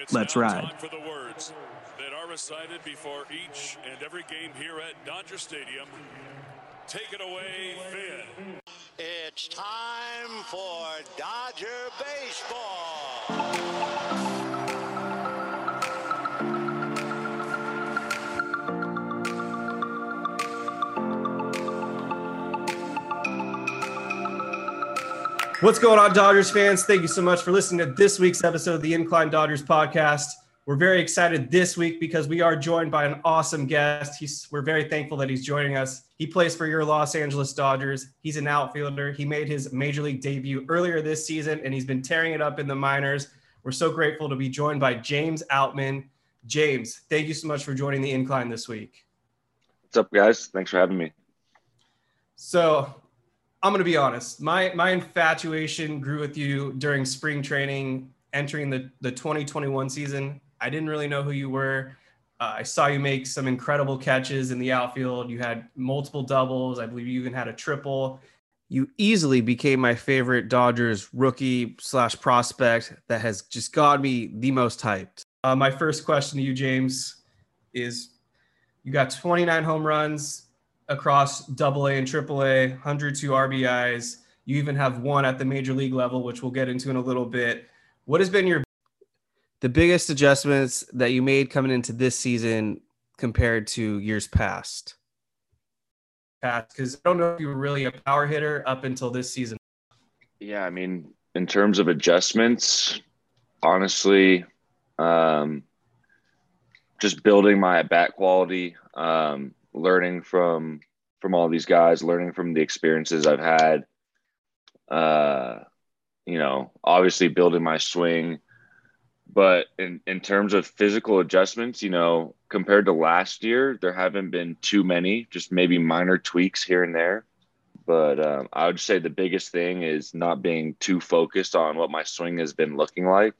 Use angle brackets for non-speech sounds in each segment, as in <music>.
It's Let's now ride. time for the words that are recited before each and every game here at Dodger Stadium. Take it away, Vin. It's time for Dodger Baseball. What's going on, Dodgers fans? Thank you so much for listening to this week's episode of the Incline Dodgers podcast. We're very excited this week because we are joined by an awesome guest. He's, we're very thankful that he's joining us. He plays for your Los Angeles Dodgers. He's an outfielder. He made his major league debut earlier this season, and he's been tearing it up in the minors. We're so grateful to be joined by James Outman. James, thank you so much for joining the Incline this week. What's up, guys? Thanks for having me. So I'm going to be honest. My my infatuation grew with you during spring training, entering the the 2021 season. I didn't really know who you were. Uh, I saw you make some incredible catches in the outfield. You had multiple doubles. I believe you even had a triple. You easily became my favorite Dodgers rookie slash prospect that has just got me the most hyped. Uh, my first question to you, James, is you got 29 home runs, across double A and triple A, 102 RBIs. You even have one at the major league level, which we'll get into in a little bit. What has been your the biggest adjustments that you made coming into this season compared to years past? Past, because I don't know if you were really a power hitter up until this season. Yeah, I mean, in terms of adjustments, honestly, um, just building my bat quality, um, learning from from all these guys, learning from the experiences I've had. Uh, you know, obviously building my swing, but in in terms of physical adjustments, you know, compared to last year, there haven't been too many. Just maybe minor tweaks here and there. But um, I would say the biggest thing is not being too focused on what my swing has been looking like.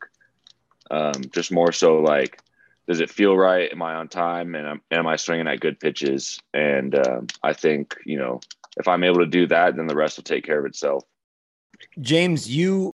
Um, just more so like does it feel right? Am I on time? And am, am I swinging at good pitches? And um, I think, you know, if I'm able to do that, then the rest will take care of itself. James, you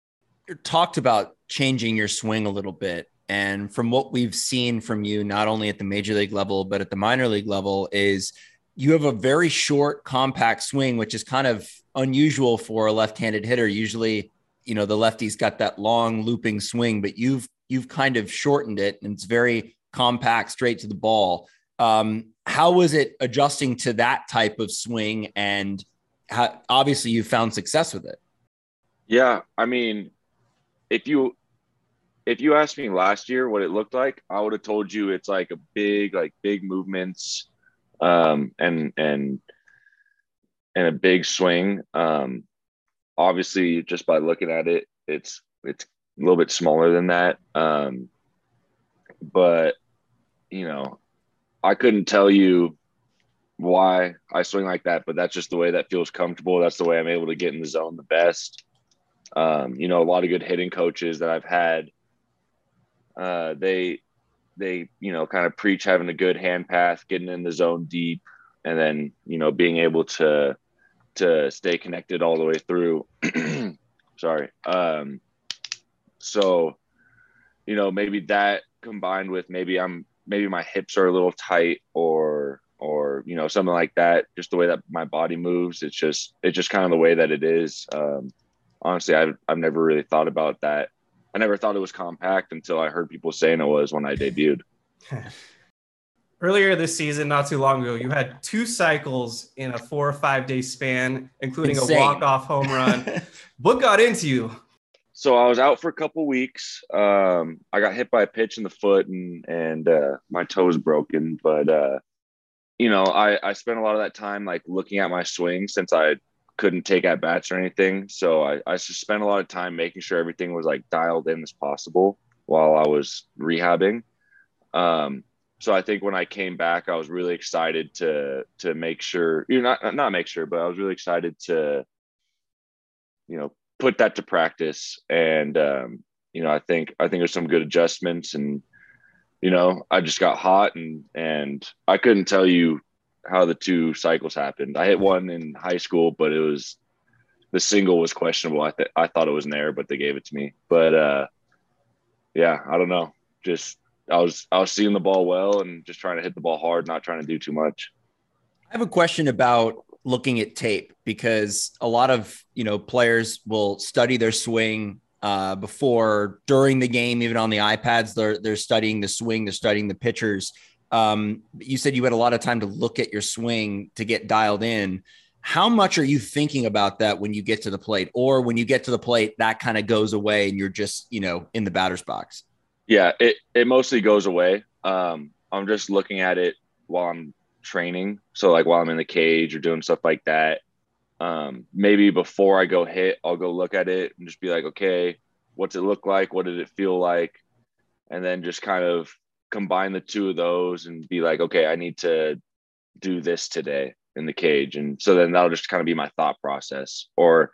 talked about changing your swing a little bit. And from what we've seen from you, not only at the major league level, but at the minor league level, is you have a very short, compact swing, which is kind of unusual for a left handed hitter. Usually, you know, the lefty's got that long looping swing, but you've you've kind of shortened it and it's very compact, straight to the ball. Um, how was it adjusting to that type of swing? And how, obviously, you found success with it. Yeah, I mean, if you if you asked me last year what it looked like, I would have told you it's like a big, like big movements, um, and and and a big swing. Um, obviously, just by looking at it, it's it's a little bit smaller than that. Um, but you know, I couldn't tell you why I swing like that, but that's just the way that feels comfortable. That's the way I'm able to get in the zone the best. Um, you know, a lot of good hitting coaches that I've had, uh, they, they, you know, kind of preach having a good hand path, getting in the zone deep, and then, you know, being able to, to stay connected all the way through. <clears throat> Sorry. Um, so, you know, maybe that combined with maybe I'm maybe my hips are a little tight or or you know something like that just the way that my body moves it's just it's just kind of the way that it is um, honestly I've, I've never really thought about that i never thought it was compact until i heard people saying it was when i debuted <laughs> Earlier this season, not too long ago, you had two cycles in a four or five day span, including Insane. a walk off home run. <laughs> what got into you? So I was out for a couple weeks. Um, I got hit by a pitch in the foot and and uh, my toe was broken. But uh, you know, I I spent a lot of that time like looking at my swing since I couldn't take at bats or anything. So I I just spent a lot of time making sure everything was like dialed in as possible while I was rehabbing. Um, so I think when I came back, I was really excited to to make sure you know not not make sure, but I was really excited to you know put that to practice. And um, you know i think i think there's some good adjustments and you know i just got hot and and i couldn't tell you how the two cycles happened. I hit one in high school but it was the single was questionable. I th- i thought it was an error but they gave it to me. But uh yeah i don't know. Just I was I was seeing the ball well and just trying to hit the ball hard, not trying to do too much. I have a question about looking at tape because a lot of you know players will study their swing uh, before, during the game, even on the iPads. They're they're studying the swing, they're studying the pitchers. Um, you said you had a lot of time to look at your swing to get dialed in. How much are you thinking about that when you get to the plate, or when you get to the plate, that kind of goes away and you're just you know in the batter's box? Yeah, it it mostly goes away. Um, I'm just looking at it while I'm training. So like while I'm in the cage or doing stuff like that, um, maybe before I go hit, I'll go look at it and just be like, okay, what's it look like? What did it feel like? And then just kind of combine the two of those and be like, okay, I need to do this today in the cage. And so then that'll just kind of be my thought process. Or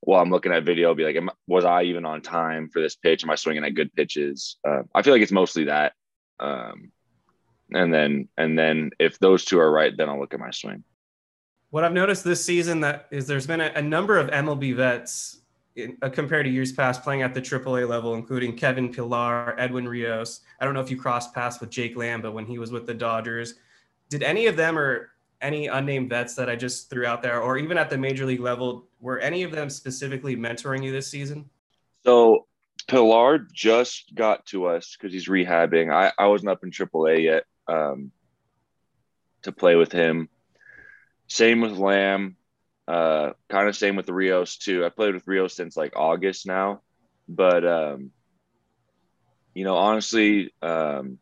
while I'm looking at video, I'll be like, was I even on time for this pitch? Am I swinging at good pitches? Uh, I feel like it's mostly that. Um, and then and then if those two are right, then I'll look at my swing. What I've noticed this season that is there's been a, a number of MLB vets in, uh, compared to years past playing at the AAA level, including Kevin Pillar, Edwin Rios. I don't know if you crossed paths with Jake Lamb, but when he was with the Dodgers, did any of them or any unnamed vets that I just threw out there, or even at the major league level, were any of them specifically mentoring you this season? So Pillar just got to us because he's rehabbing. I, I wasn't up in AAA yet um, to play with him. Same with Lamb. Uh, kind of same with Rios too. I played with Rios since like August now, but um, you know, honestly, um,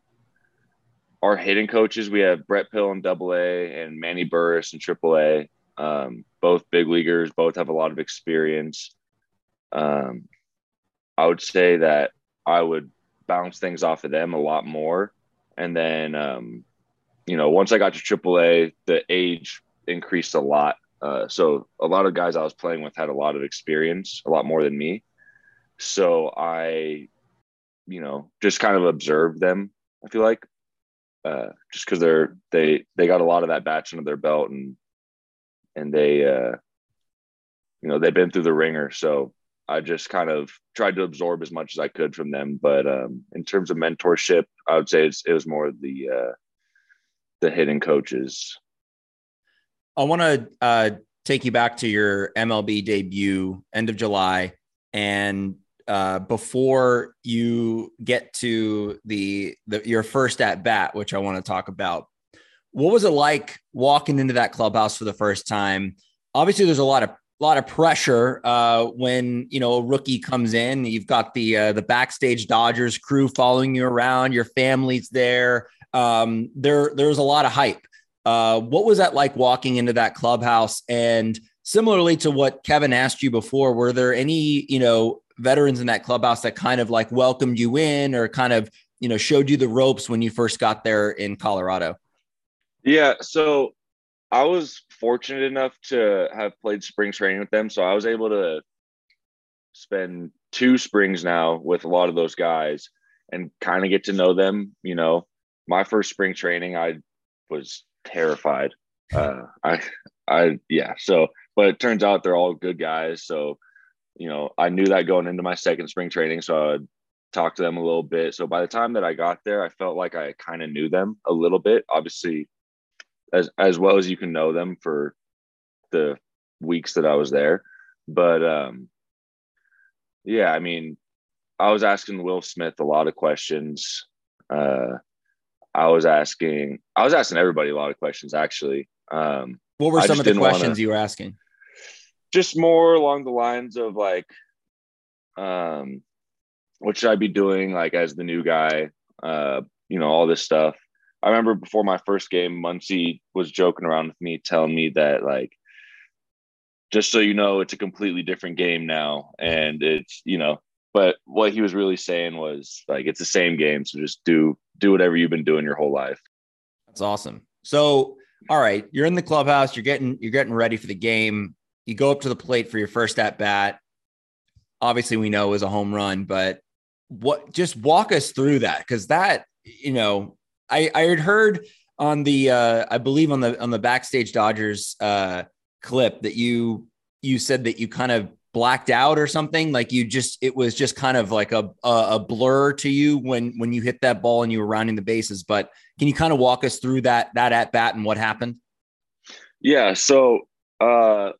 our hitting coaches we have Brett Pill in Double A and Manny Burriss in Triple A. Um, both big leaguers, both have a lot of experience. Um, I would say that I would bounce things off of them a lot more and then, um, you know, once I got to AAA, the age increased a lot. Uh, so a lot of guys I was playing with had a lot of experience, a lot more than me. So I, you know, just kind of observed them. I feel like, uh, just because they're they they got a lot of that batch under their belt and and they, uh, you know, they've been through the ringer. So I just kind of tried to absorb as much as I could from them. But um, in terms of mentorship, I would say it was more the uh, the hidden coaches. I want to uh, take you back to your MLB debut, end of July, and uh, before you get to the, the your first at bat, which I want to talk about. What was it like walking into that clubhouse for the first time? Obviously, there's a lot of a lot of pressure uh, when you know a rookie comes in. You've got the uh, the backstage Dodgers crew following you around. Your family's there. Um, there there's a lot of hype. Uh, what was that like walking into that clubhouse? And similarly to what Kevin asked you before, were there any you know veterans in that clubhouse that kind of like welcomed you in or kind of you know showed you the ropes when you first got there in Colorado? Yeah, so I was fortunate enough to have played spring training with them, so I was able to spend two springs now with a lot of those guys and kind of get to know them. You know, my first spring training, I was terrified. Uh, I, I, yeah. So, but it turns out they're all good guys. So, you know, I knew that going into my second spring training. So I talked to them a little bit. So by the time that I got there, I felt like I kind of knew them a little bit. Obviously, as as well as you can know them for the weeks that I was there. But um, yeah, I mean, I was asking Will Smith a lot of questions. Uh, I was asking, I was asking everybody a lot of questions actually. Um, what were some of the questions wanna, you were asking? Just more along the lines of like, um, what should I be doing like as the new guy? Uh, you know, all this stuff. I remember before my first game, Muncy was joking around with me, telling me that like, just so you know, it's a completely different game now, and it's you know. But what he was really saying was like, it's the same game, so just do do whatever you've been doing your whole life. That's awesome. So, all right, you're in the clubhouse. You're getting you're getting ready for the game. You go up to the plate for your first at bat. Obviously, we know it was a home run, but what? Just walk us through that because that you know I I had heard on the uh, I believe on the on the backstage Dodgers uh, clip that you you said that you kind of blacked out or something? Like you just it was just kind of like a a, blur to you when when you hit that ball and you were rounding the bases. But can you kind of walk us through that that at bat and what happened? Yeah. So uh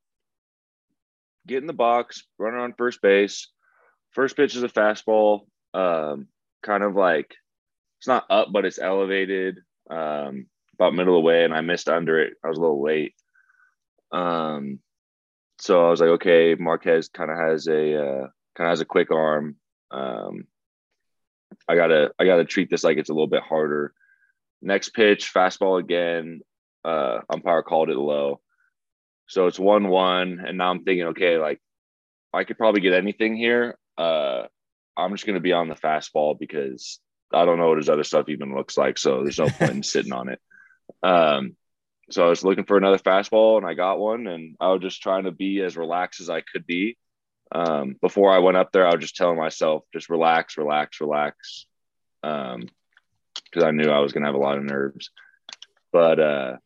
get in the box, run on first base. First pitch is a fastball, um, kind of like it's not up, but it's elevated um, about middle of the way, and I missed under it. I was a little late. Um, so I was like, okay, Marquez kind of has a uh, kind of has a quick arm. Um, I gotta I gotta treat this like it's a little bit harder. Next pitch, fastball again. Uh, umpire called it low. So it's one one, and now I'm thinking, okay, like I could probably get anything here. Uh, I'm just gonna be on the fastball because I don't know what his other stuff even looks like. So there's no point in <laughs> sitting on it. Um, so I was looking for another fastball, and I got one, and I was just trying to be as relaxed as I could be. Um, before I went up there, I was just telling myself, just relax, relax, relax, because um, I knew I was gonna have a lot of nerves. But uh,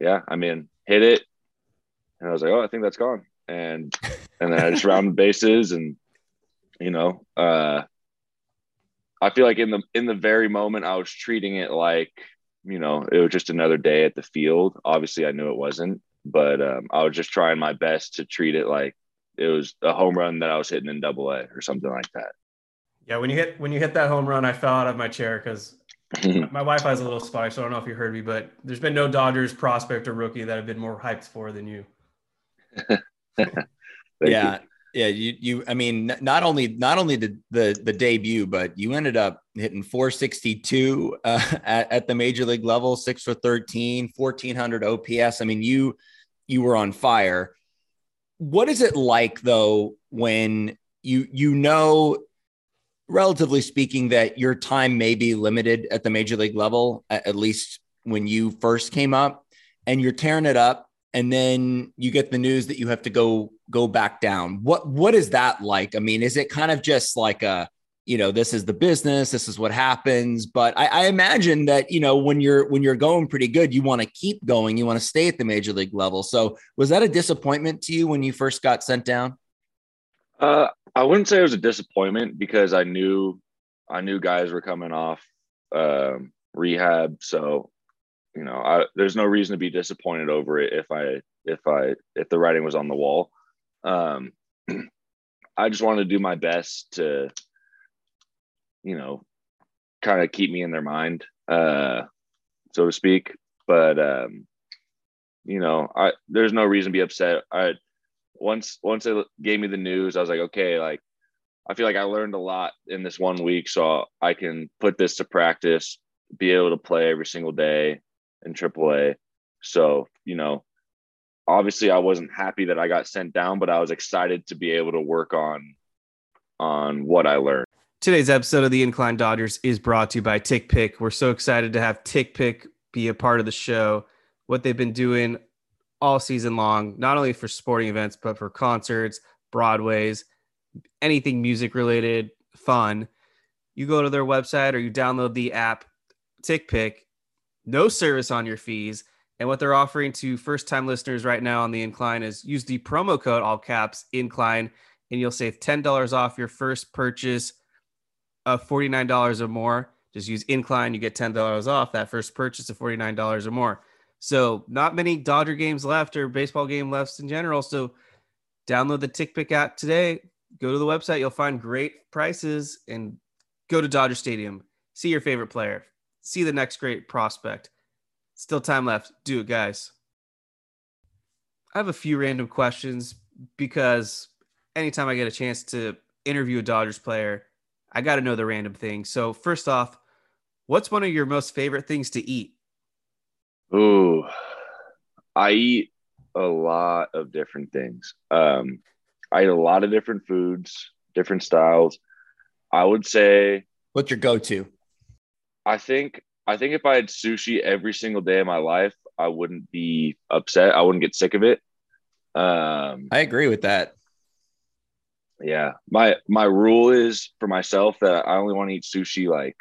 yeah, I mean, hit it, and I was like, oh, I think that's gone. And and then I just <laughs> rounded bases and you know, uh I feel like in the in the very moment I was treating it like, you know, it was just another day at the field. Obviously I knew it wasn't, but um, I was just trying my best to treat it like it was a home run that I was hitting in double A or something like that. Yeah, when you hit when you hit that home run, I fell out of my chair because <laughs> my Wi-Fi is a little spotty, so I don't know if you heard me, but there's been no Dodgers prospect or rookie that I've been more hyped for than you. <laughs> yeah. You. Yeah, you you I mean not only not only the the the debut, but you ended up hitting 462 uh, <laughs> at, at the major league level, 6 for 13, 1400 OPS. I mean, you you were on fire. What is it like though when you you know relatively speaking that your time may be limited at the major league level at, at least when you first came up and you're tearing it up and then you get the news that you have to go go back down. What what is that like? I mean is it kind of just like a you know this is the business this is what happens but I, I imagine that you know when you're when you're going pretty good you want to keep going you want to stay at the major league level. So was that a disappointment to you when you first got sent down? Uh i wouldn't say it was a disappointment because i knew i knew guys were coming off um, rehab. So you know, I, there's no reason to be disappointed over it if I if I if the writing was on the wall. Um, <clears throat> I just wanted to do my best to, you know, kind of keep me in their mind, uh, so to speak. But um, you know, I there's no reason to be upset. I once once they gave me the news, I was like, okay, like I feel like I learned a lot in this one week, so I can put this to practice, be able to play every single day, in AAA. So, you know, obviously I wasn't happy that I got sent down, but I was excited to be able to work on on what I learned. Today's episode of the Incline Dodgers is brought to you by TickPick. We're so excited to have TickPick be a part of the show. What they've been doing all season long, not only for sporting events, but for concerts, Broadways, anything music related, fun. You go to their website or you download the app TickPick no service on your fees. And what they're offering to first time listeners right now on the incline is use the promo code all caps incline and you'll save $10 off your first purchase of $49 or more. Just use incline, you get $10 off that first purchase of $49 or more. So, not many Dodger games left or baseball game left in general. So, download the TickPick app today. Go to the website, you'll find great prices and go to Dodger Stadium. See your favorite player see the next great prospect. Still time left. Do it, guys. I have a few random questions because anytime I get a chance to interview a Dodgers player, I got to know the random thing. So, first off, what's one of your most favorite things to eat? Ooh, I eat a lot of different things. Um, I eat a lot of different foods, different styles. I would say. What's your go to? I think I think if I had sushi every single day of my life, I wouldn't be upset. I wouldn't get sick of it. Um, I agree with that. Yeah, my my rule is for myself that I only want to eat sushi like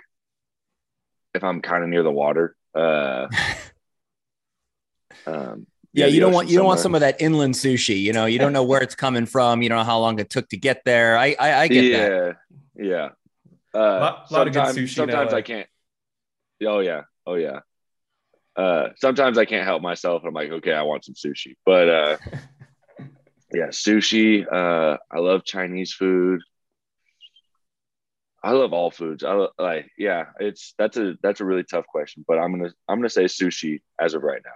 if I'm kind of near the water. Uh, <laughs> um, Yeah, the you don't want you don't want some of that inland sushi. You know, you don't know where it's coming from. You don't know how long it took to get there. I I, I get that. yeah, yeah. Uh, Lot- lot of good sometimes, sushi sometimes I can't. Oh yeah, oh yeah. Uh, sometimes I can't help myself. I'm like, okay, I want some sushi, but uh, <laughs> yeah, sushi. Uh, I love Chinese food. I love all foods. I lo- like, yeah. It's that's a that's a really tough question, but I'm gonna I'm gonna say sushi as of right now,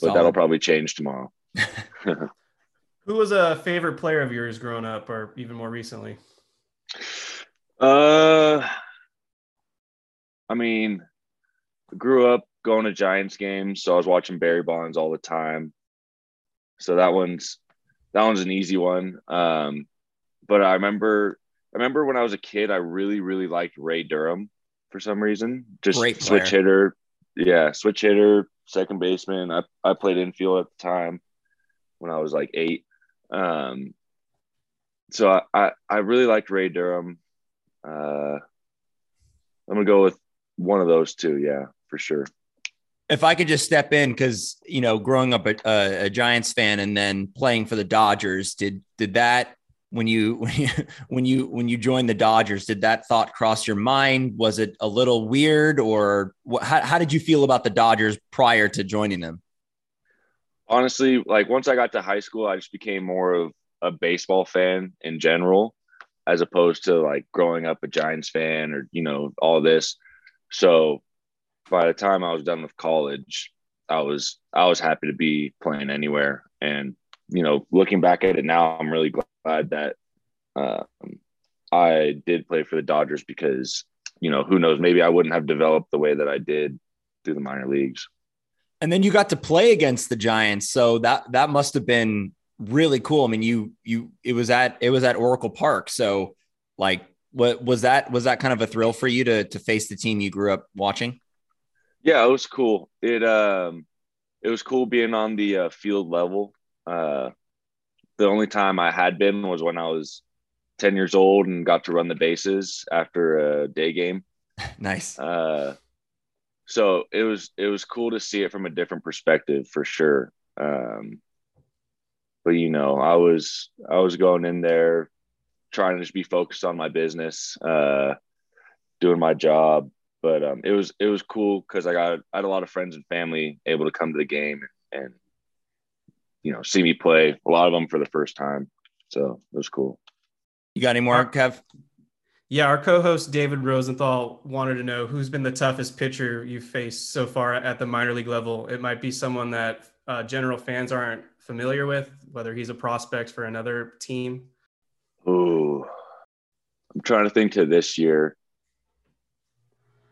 but that'll probably change tomorrow. <laughs> <laughs> Who was a favorite player of yours growing up, or even more recently? Uh, I mean, grew up going to Giants games, so I was watching Barry Bonds all the time. So that one's that one's an easy one. Um, but I remember I remember when I was a kid, I really really liked Ray Durham for some reason. Just switch hitter, yeah, switch hitter, second baseman. I I played infield at the time when I was like eight. Um, so I I, I really liked Ray Durham. Uh, I'm gonna go with one of those two. Yeah, for sure. If I could just step in, because you know, growing up a, a, a Giants fan and then playing for the Dodgers, did did that when you when <laughs> you when you when you joined the Dodgers, did that thought cross your mind? Was it a little weird, or what, how how did you feel about the Dodgers prior to joining them? Honestly, like once I got to high school, I just became more of a baseball fan in general, as opposed to like growing up a Giants fan or you know all this. So by the time I was done with college, I was I was happy to be playing anywhere. And you know, looking back at it now, I'm really glad that um, I did play for the Dodgers because you know who knows maybe I wouldn't have developed the way that I did through the minor leagues. And then you got to play against the Giants, so that that must have been really cool. I mean, you you it was at it was at Oracle Park, so like what was that was that kind of a thrill for you to to face the team you grew up watching? Yeah, it was cool. It um, it was cool being on the uh, field level. Uh, the only time I had been was when I was ten years old and got to run the bases after a day game. <laughs> Nice. Uh, so it was it was cool to see it from a different perspective for sure. Um, but you know, I was I was going in there trying to just be focused on my business, uh, doing my job. But um, it was it was cool because I got I had a lot of friends and family able to come to the game and you know see me play. A lot of them for the first time, so it was cool. You got any more, Kev? Yeah, our co-host David Rosenthal wanted to know who's been the toughest pitcher you've faced so far at the minor league level. It might be someone that uh, general fans aren't familiar with, whether he's a prospect for another team. Ooh, I'm trying to think to this year.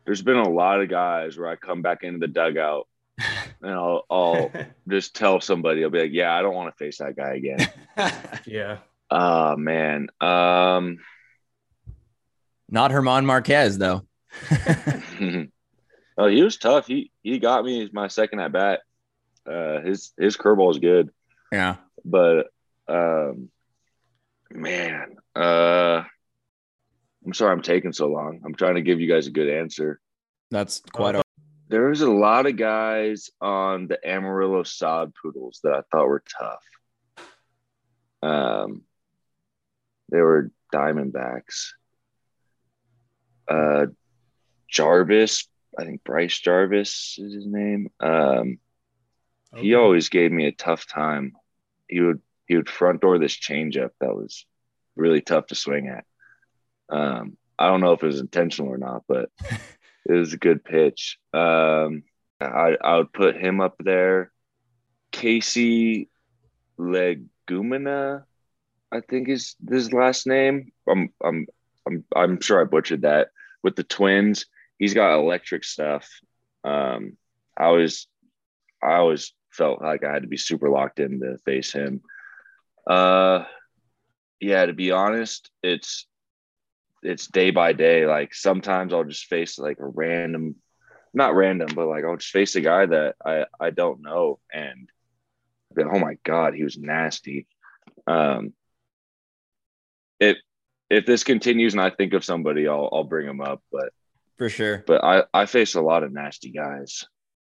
There's been a lot of guys where I come back into the dugout <laughs> and I'll, I'll <laughs> just tell somebody, I'll be like, yeah, I don't want to face that guy again. <laughs> yeah. Oh man. Um, Not German Marquez though. oh, he was tough. He he got me my second at bat. Uh, his his curveball is good, Yeah. but um, man, uh, I'm sorry I'm taking so long. I'm trying to give you guys a good answer. That's quite a There was a lot of guys on the Amarillo sod poodles that I thought were tough. Um, they were Diamondbacks. Uh, Jarvis, I think Bryce Jarvis is his name. Um, he always gave me a tough time. He would he would front door this changeup that was really tough to swing at. Um, I don't know if it was intentional or not, but <laughs> it was a good pitch. Um, I I would put him up there. Casey Legumina, I think is his last name. I'm I'm I'm I'm sure I butchered that. With the Twins, he's got electric stuff. Um, I was I always felt like I had to be super locked in to face him. Uh, yeah, to be honest, it's it's day by day. Like sometimes I'll just face like a random, not random, but like I'll just face a guy that I I don't know, and like, oh my god, he was nasty. Um, if if this continues and I think of somebody, I'll I'll bring him up. But for sure. but I I face a lot of nasty guys.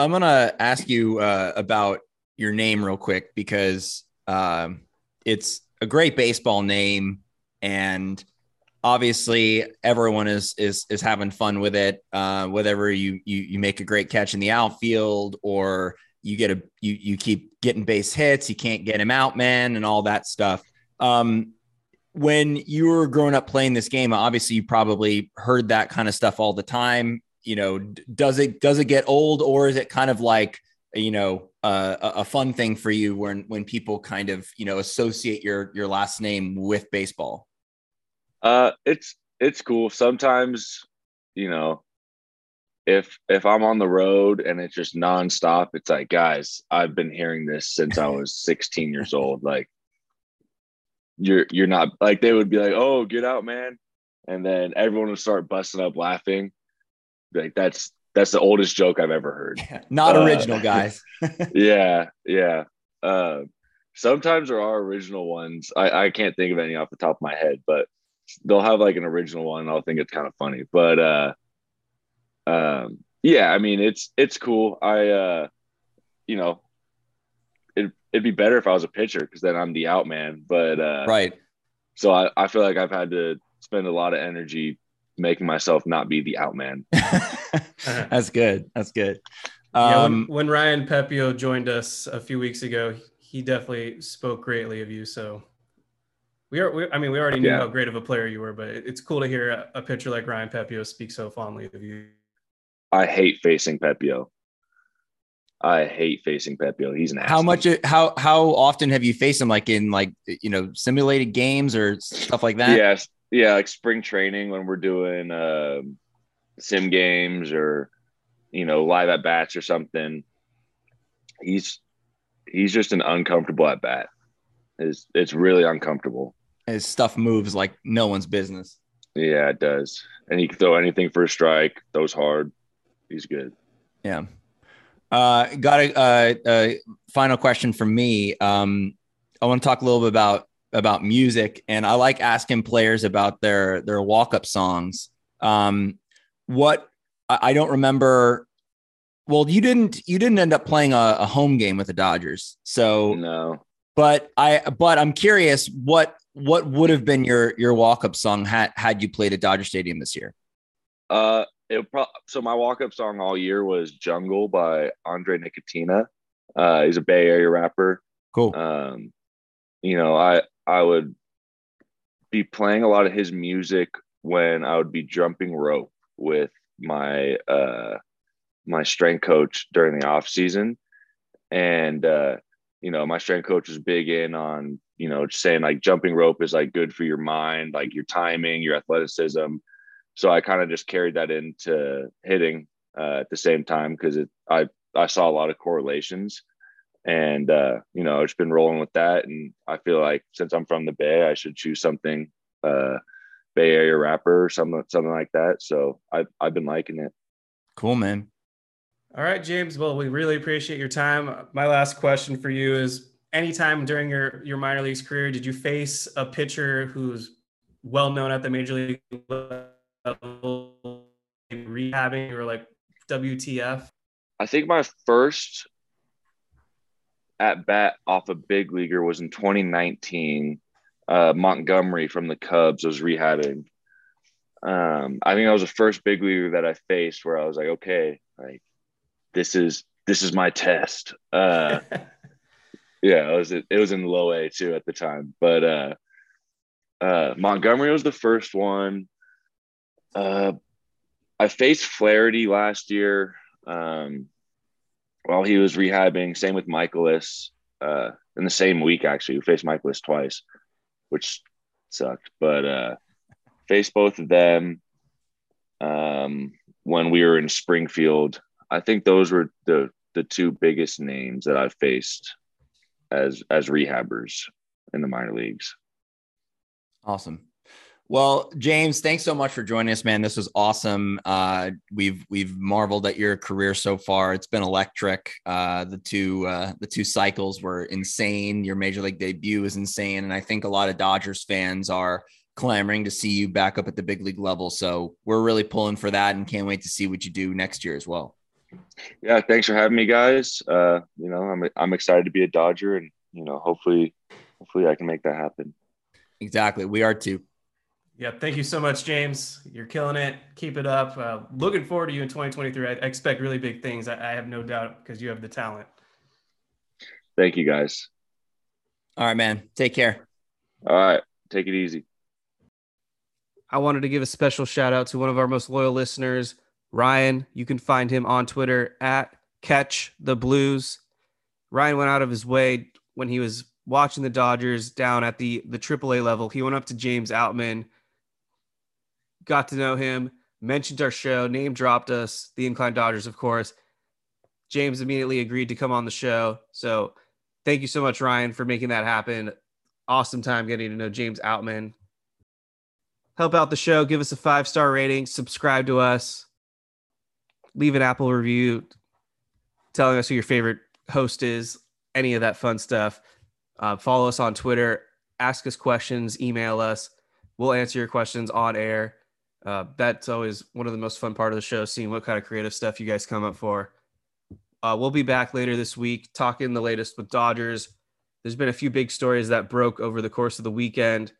I'm gonna ask you uh, about your name real quick because um, it's a great baseball name, and obviously everyone is is is having fun with it. Uh, whether you you you make a great catch in the outfield or you get a you you keep getting base hits, you can't get him out, man, and all that stuff. Um, when you were growing up playing this game, obviously you probably heard that kind of stuff all the time you know, does it does it get old, or is it kind of like you know uh, a fun thing for you when when people kind of you know associate your your last name with baseball? Uh, it's it's cool. Sometimes, you know, if if I'm on the road and it's just nonstop, it's like, guys, I've been hearing this since I was <laughs> 16 years old. Like, you're you're not like they would be like, oh, get out, man, and then everyone would start busting up laughing, like that's that's the oldest joke I've ever heard. Yeah, <laughs> not uh, original, <laughs> guys. <laughs> yeah, yeah. Uh, sometimes there are original ones. I, I can't think of any off the top of my head, but they'll have like an original one. I'll think it's kind of funny. But uh, um, yeah, I mean it's it's cool. I uh, you know, it it'd be better if I was a pitcher because then I'm the out man. But uh, right. So I, I feel like I've had to spend a lot of energy making myself not be the outman. <laughs> That's good. That's good. Um, yeah, when, um, when, Ryan Pepiot joined us a few weeks ago, he definitely spoke greatly of you. So we are, we, I mean, we already knew yeah. how great of a player you were, but it's cool to hear a, a pitcher like Ryan Pepiot speak so fondly of you. I hate facing Pepiot. I hate facing Pepiot. He's an how much how how often have you faced him? Like in like you know simulated games or stuff like that? Yes, yeah, like spring training when we're doing uh, sim games or you know live at bats or something. He's he's just an uncomfortable at bat. It's it's really uncomfortable. His stuff moves like no one's business. Yeah, it does. And he can throw anything for a strike. Throws hard. He's good. Yeah. Uh, got a, uh, a final question from me. Um, I want to talk a little bit about about music, and I like asking players about their their walk up songs. Um, what I don't remember. Well, you didn't you didn't end up playing a, a home game with the Dodgers, so no. But I but I'm curious what what would have been your your walk up song had had you played at Dodger Stadium this year? Uh, it pro- so my walk up song all year was "Jungle" by Andre Nickatina. Uh, he's a Bay Area rapper. Cool. Um, you know, I I would be playing a lot of his music when I would be jumping rope with my uh my strength coach during the off season, and uh, you know my strength coach was big in on you know saying like jumping rope is like good for your mind, like your timing, your athleticism. So I kind of just carried that into hitting uh, at the same time because it I I saw a lot of correlations and uh, you know, I've just been rolling with that. And I feel like since I'm from the Bay, I should choose something uh, Bay Area rapper or something something like that. So I've I've been liking it. Cool, man. All right, James. Well, we really appreciate your time. My last question for you is: Anytime during your your minor leagues career, did you face a pitcher who's well known at the major league level, rehabbing or like WTF? I think my first at bat off a big leaguer was in 2019. Uh, Montgomery from the Cubs was rehabbing. Um, I think that was the first big leaguer that I faced where I was like, okay, like this is this is my test. Uh, <laughs> yeah, it was it was in low A too at the time, but uh, uh, Montgomery was the first one. Uh, I faced Flaherty last year. Um, while he was rehabbing. Same with Mikolas uh, in the same week, actually. We faced Mikolas twice, which sucked, but uh, faced both of them um, when we were in Springfield. I think those were the the two biggest names that I've faced as as rehabbers in the minor leagues. Awesome. Well, James, thanks so much for joining us, man. This was awesome. Uh, we've we've marveled at your career so far. It's been electric. Uh, the two uh, the two cycles were insane. Your major league debut was insane, and I think a lot of Dodgers fans are clamoring to see you back up at the big league level. So we're really pulling for that, and can't wait to see what you do next year as well. Yeah, thanks for having me, guys. Uh, you know, I'm I'm excited to be a Dodger, and you know, hopefully, hopefully, I can make that happen. Exactly, we are too. Yeah, thank you so much, James. You're killing it. Keep it up. Uh, looking forward to you in 2023. I, I expect really big things. I, I have no doubt because you have the talent. Thank you, guys. All right, man. Take care. All right. Take it easy. I wanted to give a special shout out to one of our most loyal listeners, Ryan. You can find him on Twitter at Catch the Blues. Ryan went out of his way when he was watching the Dodgers down at the the AAA level. He went up to James Outman got to know him, mentioned our show, name dropped us, the Incline Dodgers, of course. James immediately agreed to come on the show. So thank you so much, Ryan, for making that happen. Awesome time getting to know James Outman. Help out the show, give us a five star rating, subscribe to us, leave an Apple review telling us who your favorite host is, any of that fun stuff. Uh, follow us on Twitter, ask us questions, email us. We'll answer your questions on air. Uh, that's always one of the most fun part of the show, seeing what kind of creative stuff you guys come up for. Uh, we'll be back later this week talking the latest with Dodgers. There's been a few big stories that broke over the course of the weekend,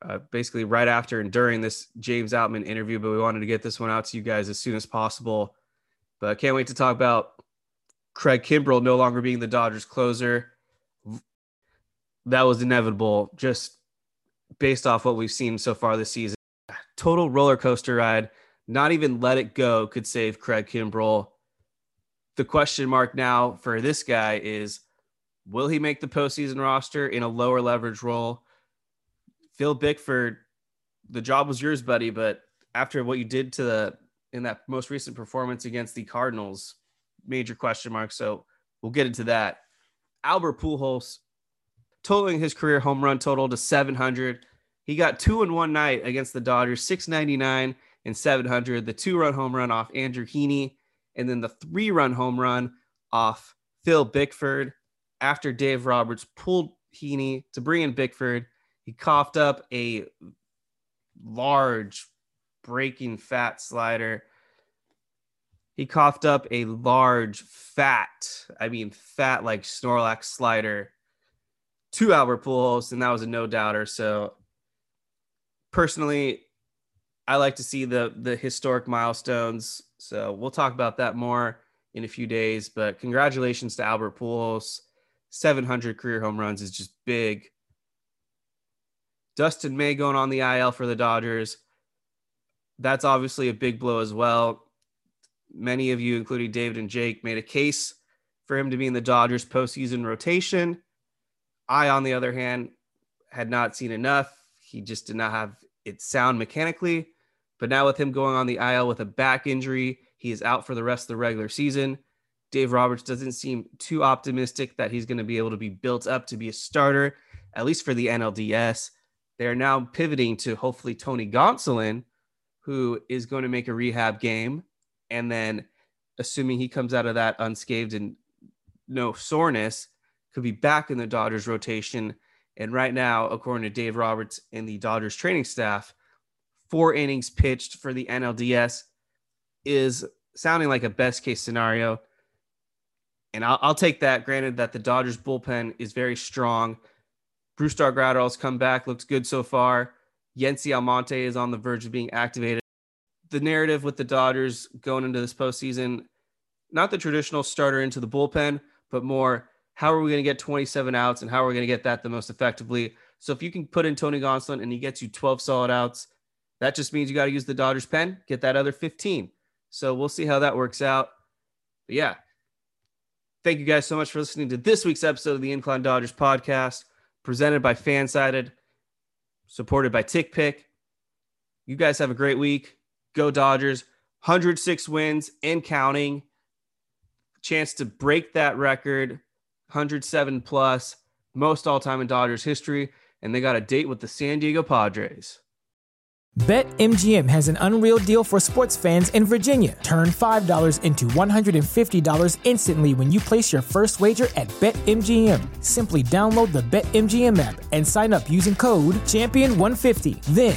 uh, basically right after and during this James Outman interview, but we wanted to get this one out to you guys as soon as possible. But I can't wait to talk about Craig Kimbrel no longer being the Dodgers closer. That was inevitable, just based off what we've seen so far this season total roller coaster ride. Not even let it go could save Craig Kimbrel. The question mark now for this guy is will he make the postseason roster in a lower leverage role? Phil Bickford, the job was yours, buddy, but after what you did to the in that most recent performance against the Cardinals, major question mark. So we'll get into that. Albert Pujols totaling his career home run total to 700 he got two in one night against the Dodgers, 699 and 700. The two run home run off Andrew Heaney, and then the three run home run off Phil Bickford after Dave Roberts pulled Heaney to bring in Bickford. He coughed up a large breaking fat slider. He coughed up a large fat, I mean, fat like Snorlax slider two Albert Pujols, and that was a no doubter. So personally, I like to see the the historic milestones. So we'll talk about that more in a few days. But congratulations to Albert Pujols. 700 career home runs is just big. Dustin May going on the IL for the Dodgers. That's obviously a big blow as well. many of you, including David and Jake, made a case for him to be in the Dodgers postseason rotation. I, on the other hand, had not seen enough. He just did not have it sound mechanically. But now, with him going on the IL with a back injury, he is out for the rest of the regular season. Dave Roberts doesn't seem too optimistic that he's going to be able to be built up to be a starter, at least for the NLDS. They are now pivoting to hopefully Tony Gonsolin, who is going to make a rehab game. And then, assuming he comes out of that unscathed and no soreness, could be back in the Dodgers rotation. And right now, according to Dave Roberts and the Dodgers training staff, four innings pitched for the NLDS is sounding like a best case scenario. And I'll, I'll take that. Granted that the Dodgers bullpen is very strong. Brusdar Graterol's come back, looks good so far. Yency Almonte is on the verge of being activated. The narrative with the Dodgers going into this postseason, not the traditional starter into the bullpen, but more how are we going to get 27 outs and how are we going to get that the most effectively? So if you can put in Tony Gonsolin and he gets you 12 solid outs, that just means you got to use the Dodgers pen, get that other 15. So we'll see how that works out. But yeah, thank you guys so much for listening to this week's episode of the Incline Dodgers podcast, presented by Fansided, supported by TickPick. You guys have a great week. Go Dodgers. 106 wins and counting. Chance to break that record. 107 plus, most all time in Dodgers history. And they got a date with the San Diego Padres. BetMGM has an unreal deal for sports fans in Virginia. Turn $5 into $150 instantly when you place your first wager at BetMGM. Simply download the BetMGM app and sign up using code Champion150. Then